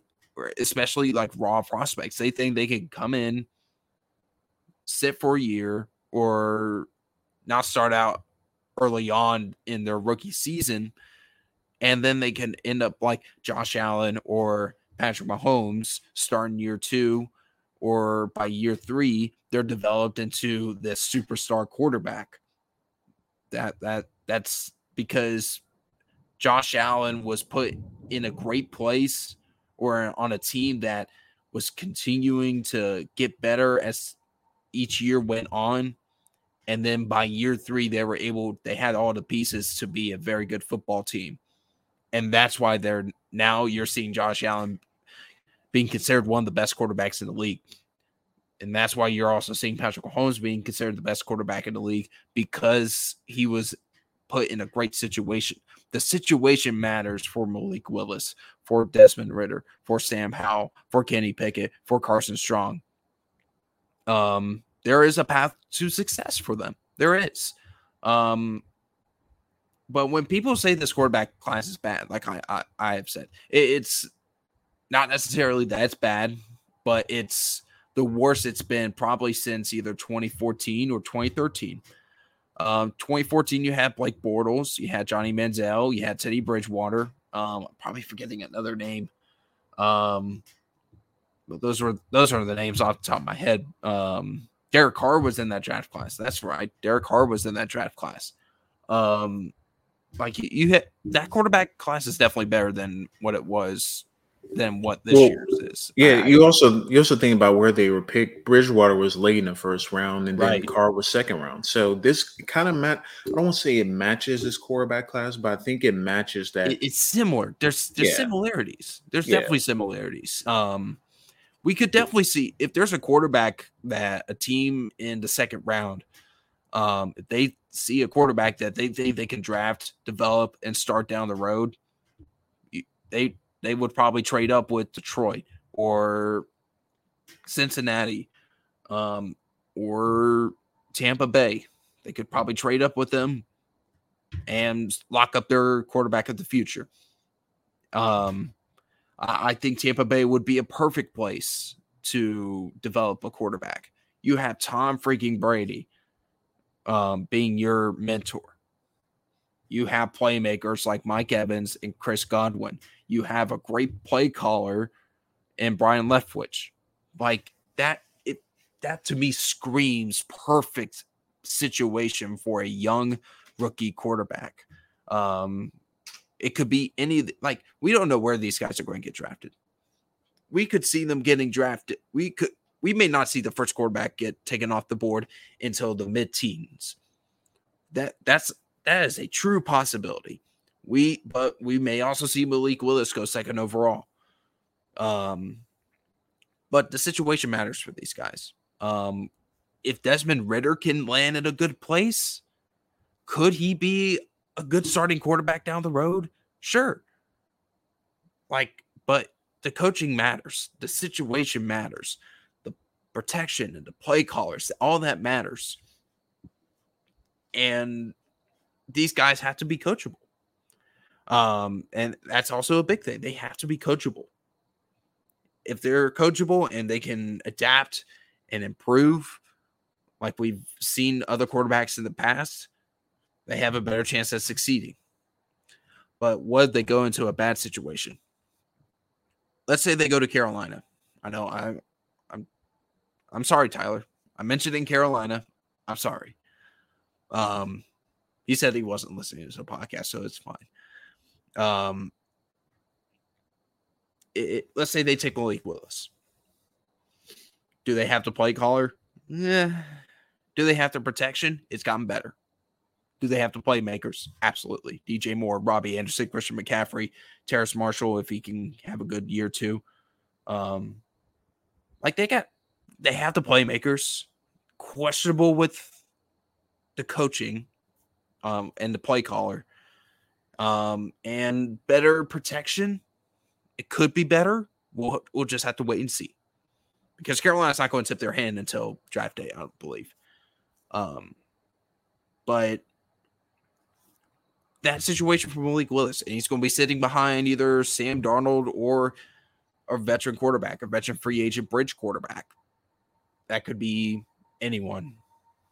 especially like raw prospects, they think they can come in, sit for a year, or not start out early on in their rookie season, and then they can end up like Josh Allen or Patrick Mahomes starting year two, or by year three, they're developed into this superstar quarterback. That that that's because Josh Allen was put in a great place or on a team that was continuing to get better as each year went on. And then by year three, they were able, they had all the pieces to be a very good football team. And that's why they're now you're seeing Josh Allen being considered one of the best quarterbacks in the league. And that's why you're also seeing Patrick Mahomes being considered the best quarterback in the league because he was put in a great situation. The situation matters for Malik Willis, for Desmond Ridder, for Sam Howell, for Kenny Pickett, for Carson Strong. Um, there is a path to success for them. There is. Um, but when people say this quarterback class is bad, like I I, I have said, it, it's not necessarily that it's bad, but it's the worst it's been probably since either 2014 or 2013. Um, 2014, you had Blake Bortles, you had Johnny Manziel, you had Teddy Bridgewater. Um, probably forgetting another name. Um, but those were those are the names off the top of my head. Um, Derek Carr was in that draft class. That's right. Derek Carr was in that draft class. Um, like you, hit that quarterback class is definitely better than what it was than what this well, year's is. Yeah, I, you also you also think about where they were picked. Bridgewater was late in the first round, and then right. Carr was second round. So this kind of mat. I don't want to say it matches this quarterback class, but I think it matches that. It, it's similar. There's there's yeah. similarities. There's yeah. definitely similarities. Um, we could definitely see if there's a quarterback that a team in the second round, um, if they see a quarterback that they think they can draft, develop, and start down the road, they they would probably trade up with Detroit or Cincinnati um, or Tampa Bay. They could probably trade up with them and lock up their quarterback of the future. Um, I, I think Tampa Bay would be a perfect place to develop a quarterback. You have Tom freaking Brady um, being your mentor. You have playmakers like Mike Evans and Chris Godwin. You have a great play caller and Byron Leftwich. Like that, it that to me screams perfect situation for a young rookie quarterback. Um, it could be any like we don't know where these guys are going to get drafted. We could see them getting drafted. We could we may not see the first quarterback get taken off the board until the mid teens. That that's that is a true possibility. We but we may also see Malik Willis go second overall. Um, but the situation matters for these guys. Um, if Desmond Ridder can land at a good place, could he be a good starting quarterback down the road? Sure. Like, but the coaching matters, the situation matters, protection and the play callers, all that matters. And these guys have to be coachable. Um, and that's also a big thing. They have to be coachable. If they're coachable and they can adapt and improve, like we've seen other quarterbacks in the past, they have a better chance at succeeding. But what if they go into a bad situation? Let's say they go to Carolina. I know I I'm sorry, Tyler. I mentioned in Carolina. I'm sorry. Um, he said he wasn't listening to the podcast, so it's fine. Um, it, it, let's say they take Malik Willis. Do they have to play caller? Yeah. Do they have the protection? It's gotten better. Do they have to play makers? Absolutely. DJ Moore, Robbie Anderson, Christian McCaffrey, Terrace Marshall, if he can have a good year too. Um, like they got, they have the playmakers. Questionable with the coaching, um, and the play caller, um, and better protection. It could be better. We'll we'll just have to wait and see, because Carolina's not going to tip their hand until draft day, I don't believe. Um, but that situation for Malik Willis, and he's going to be sitting behind either Sam Darnold or a veteran quarterback, a veteran free agent bridge quarterback. That could be anyone.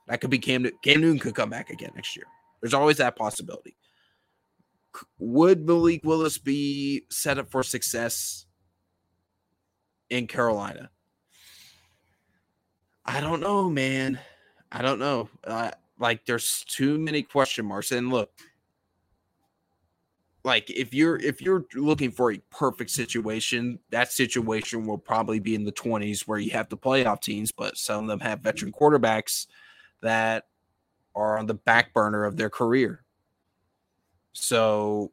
That could be Cam. Cam Newton could come back again next year. There's always that possibility. Would Malik Willis be set up for success in Carolina? I don't know, man. I don't know. Uh, like, there's too many question marks. And look, like if you're if you're looking for a perfect situation, that situation will probably be in the 20s where you have the playoff teams, but some of them have veteran quarterbacks that are on the back burner of their career. So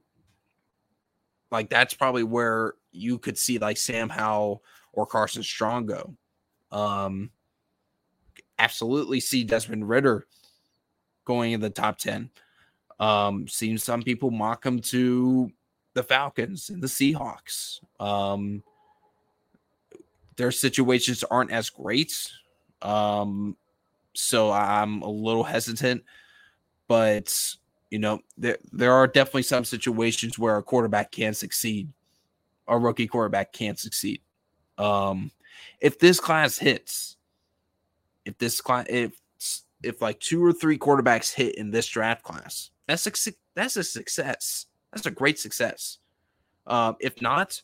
like that's probably where you could see like Sam Howell or Carson Strong go. Um absolutely see Desmond Ridder going in the top 10. Um, seen some people mock him to the Falcons and the Seahawks. Um, their situations aren't as great. Um, so I'm a little hesitant, but you know, there there are definitely some situations where a quarterback can succeed. A rookie quarterback can succeed. Um, if this class hits, if this class if if like two or three quarterbacks hit in this draft class, that's a that's a success. That's a great success. Um, if not,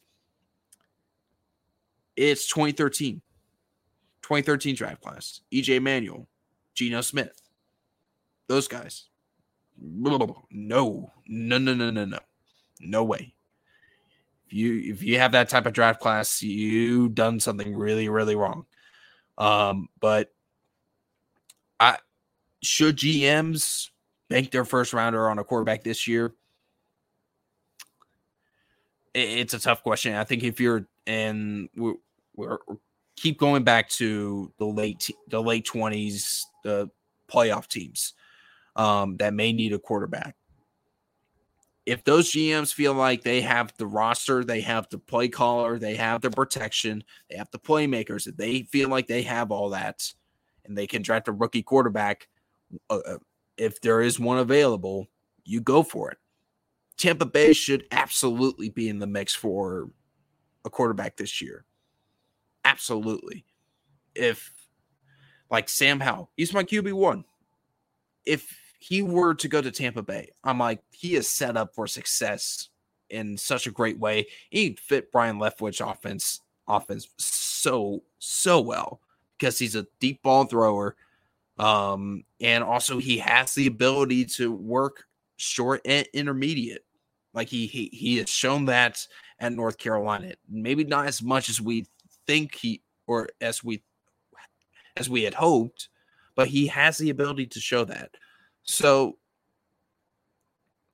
it's 2013. 2013 draft class. EJ Manuel, Geno Smith. Those guys. No, no, no, no, no, no. No way. If you if you have that type of draft class, you've done something really, really wrong. Um, but I should GMs bank their first rounder on a quarterback this year? It's a tough question. I think if you're and we're, we're keep going back to the late the late twenties, the playoff teams um, that may need a quarterback. If those GMs feel like they have the roster, they have the play caller, they have the protection, they have the playmakers, if they feel like they have all that, and they can draft a rookie quarterback, uh, uh if there is one available, you go for it. Tampa Bay should absolutely be in the mix for a quarterback this year. Absolutely. If like Sam Howell, he's my QB1. If he were to go to Tampa Bay, I'm like, he is set up for success in such a great way. He'd fit Byron Leftwich offense offense so so well because he's a deep ball thrower um, and also he has the ability to work short and intermediate. Like he he he has shown that at North Carolina. Maybe not as much as we think he or as we as we had hoped, but he has the ability to show that. So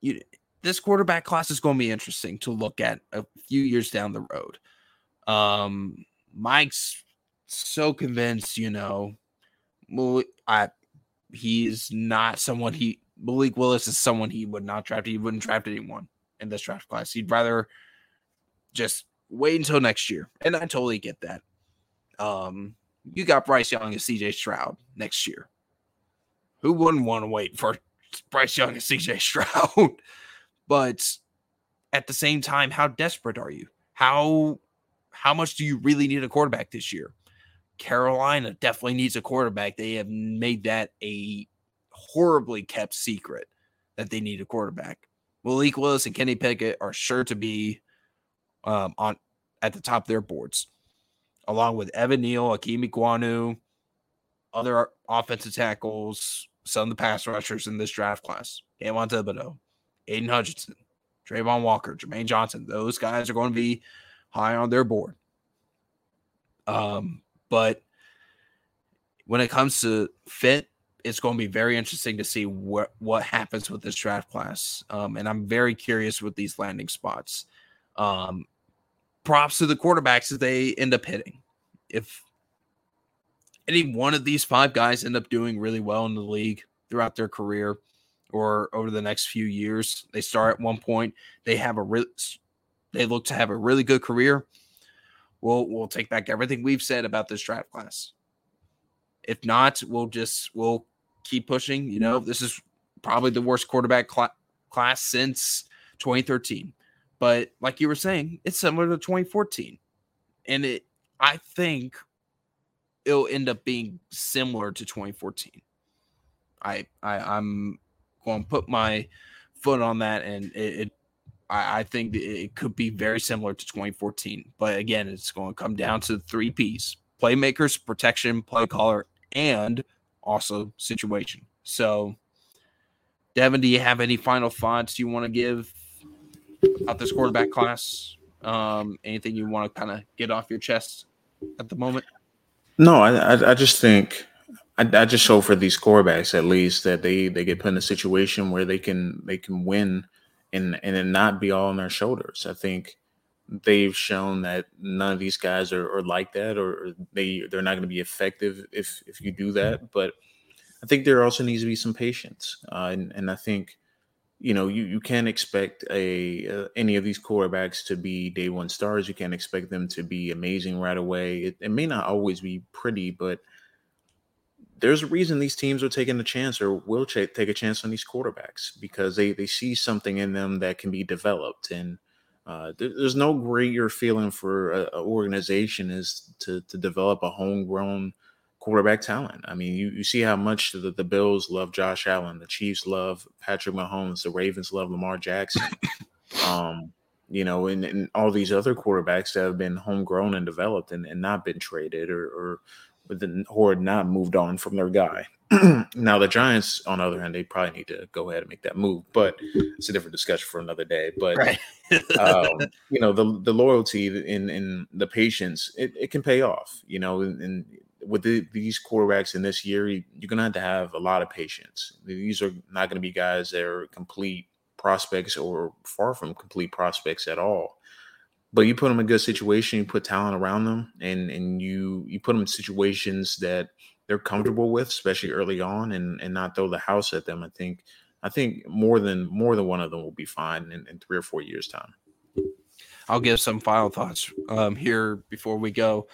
you this quarterback class is going to be interesting to look at a few years down the road. Um Mike's so convinced, you know, Malik, I, he's not someone he Malik Willis is someone he would not draft. He wouldn't draft anyone in this draft class. He'd rather just wait until next year. And I totally get that. Um, you got Bryce Young and CJ Stroud next year. Who wouldn't want to wait for Bryce Young and CJ [laughs] Stroud? but at the same time, how desperate are you? How how much do you really need a quarterback this year? Carolina definitely needs a quarterback. They have made that a horribly kept secret that they need a quarterback. Malik Willis and Kenny Pickett are sure to be um, on at the top of their boards, along with Evan Neal, Ikem Ekwonu, other offensive tackles, some of the pass rushers in this draft class. Kayvon Thibodeaux, Aidan Hutchinson, Travon Walker, Jermaine Johnson. Those guys are going to be high on their board. Um, but when it comes to fit, it's going to be very interesting to see what what happens with this draft class. Um, and I'm very curious with these landing spots. Um, props to the quarterbacks that they end up hitting. If any one of these five guys end up doing really well in the league throughout their career or over the next few years, they start at one point, they have a real, they look to have a really good career. We'll we'll take back everything we've said about this draft class. If not, we'll just we'll keep pushing. You know, this is probably the worst quarterback cl- class since 2013. But like you were saying, it's similar to 2014. And it I think it'll end up being similar to 2014. I, I I'm going to put my foot on that, and it, it I, I, think it could be very similar to 2014. But again, it's going to come down to three P's: playmakers, protection, play caller, and also situation. So, Devin, do you have any final thoughts you want to give about this quarterback class? Um, anything you want to kind of get off your chest at the moment? No, I, I, I just think I, I just hope for these quarterbacks at least that they they get put in a situation where they can they can win and and not be all on their shoulders. I think they've shown that none of these guys are, are like that or they they're not going to be effective if if you do that. But I think there also needs to be some patience, uh, and and I think you know, you, you can't expect a uh, any of these quarterbacks to be day one stars. You can't expect them to be amazing right away. It, it may not always be pretty, but there's a reason these teams are taking a chance or will ch- take a chance on these quarterbacks because they they see something in them that can be developed. And uh, there, there's no greater feeling for an organization is to to develop a homegrown quarterback talent. I mean, you, you see how much the, the Bills love Josh Allen, the Chiefs love Patrick Mahomes, the Ravens love Lamar Jackson. um, you know, and, and all these other quarterbacks that have been homegrown and developed and, and not been traded or, or or Horde not moved on from their guy. [clears throat] now the Giants, on the other hand, they probably need to go ahead and make that move, but it's a different discussion for another day. But right. [laughs] um, you know, the the loyalty in in the patience, it, it can pay off. You know, and, and with the, these quarterbacks in this year, you, are going to have to have a lot of patience. These are not going to be guys that are complete prospects or far from complete prospects at all. But you put them in a good situation, you put talent around them, and and you you put them in situations that they're comfortable with, especially early on, and and not throw the house at them. I think I think more than more than one of them will be fine in, in three or four years time. I'll give some final thoughts um, here before we go.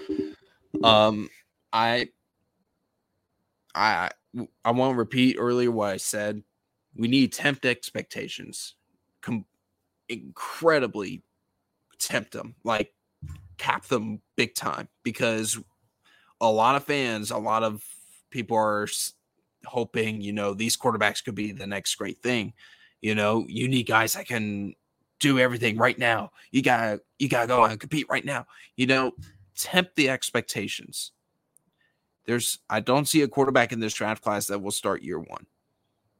Um, I I I want to repeat earlier what I said. We need tempt expectations. Com- incredibly tempt them, like cap them big time because a lot of fans, a lot of people are hoping, you know, these quarterbacks could be the next great thing. You know, you need guys that can do everything right now. You gotta you gotta go and compete right now. You know, tempt the expectations. There's I don't see a quarterback in this draft class that will start year one.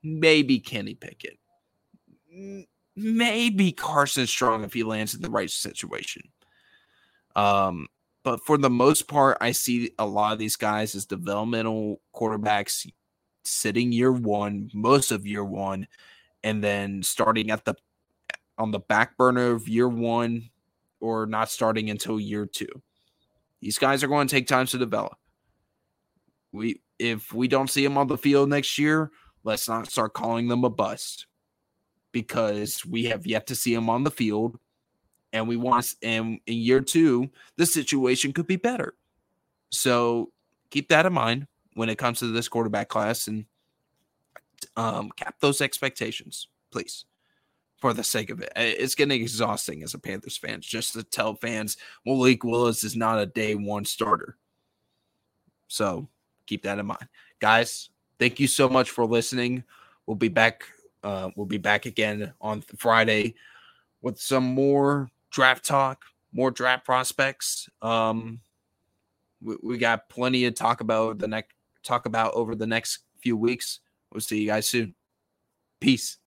Maybe Kenny Pickett. Maybe Carson Strong if he lands in the right situation. Um, but for the most part, I see a lot of these guys as developmental quarterbacks sitting year one, most of year one, and then starting at the on the back burner of year one or not starting until year two. These guys are going to take time to develop we if we don't see them on the field next year, let's not start calling them a bust because we have yet to see him on the field and we want and in year 2 the situation could be better. So keep that in mind when it comes to this quarterback class and um, cap those expectations, please, for the sake of it. It's getting exhausting as a Panthers fan just to tell fans Malik Willis is not a day one starter. So keep that in mind. Guys, thank you so much for listening. We'll be back. Uh, we'll be back again on Friday with some more draft talk, more draft prospects. Um, we, we got plenty to talk about the next talk about over the next few weeks. We'll see you guys soon. Peace.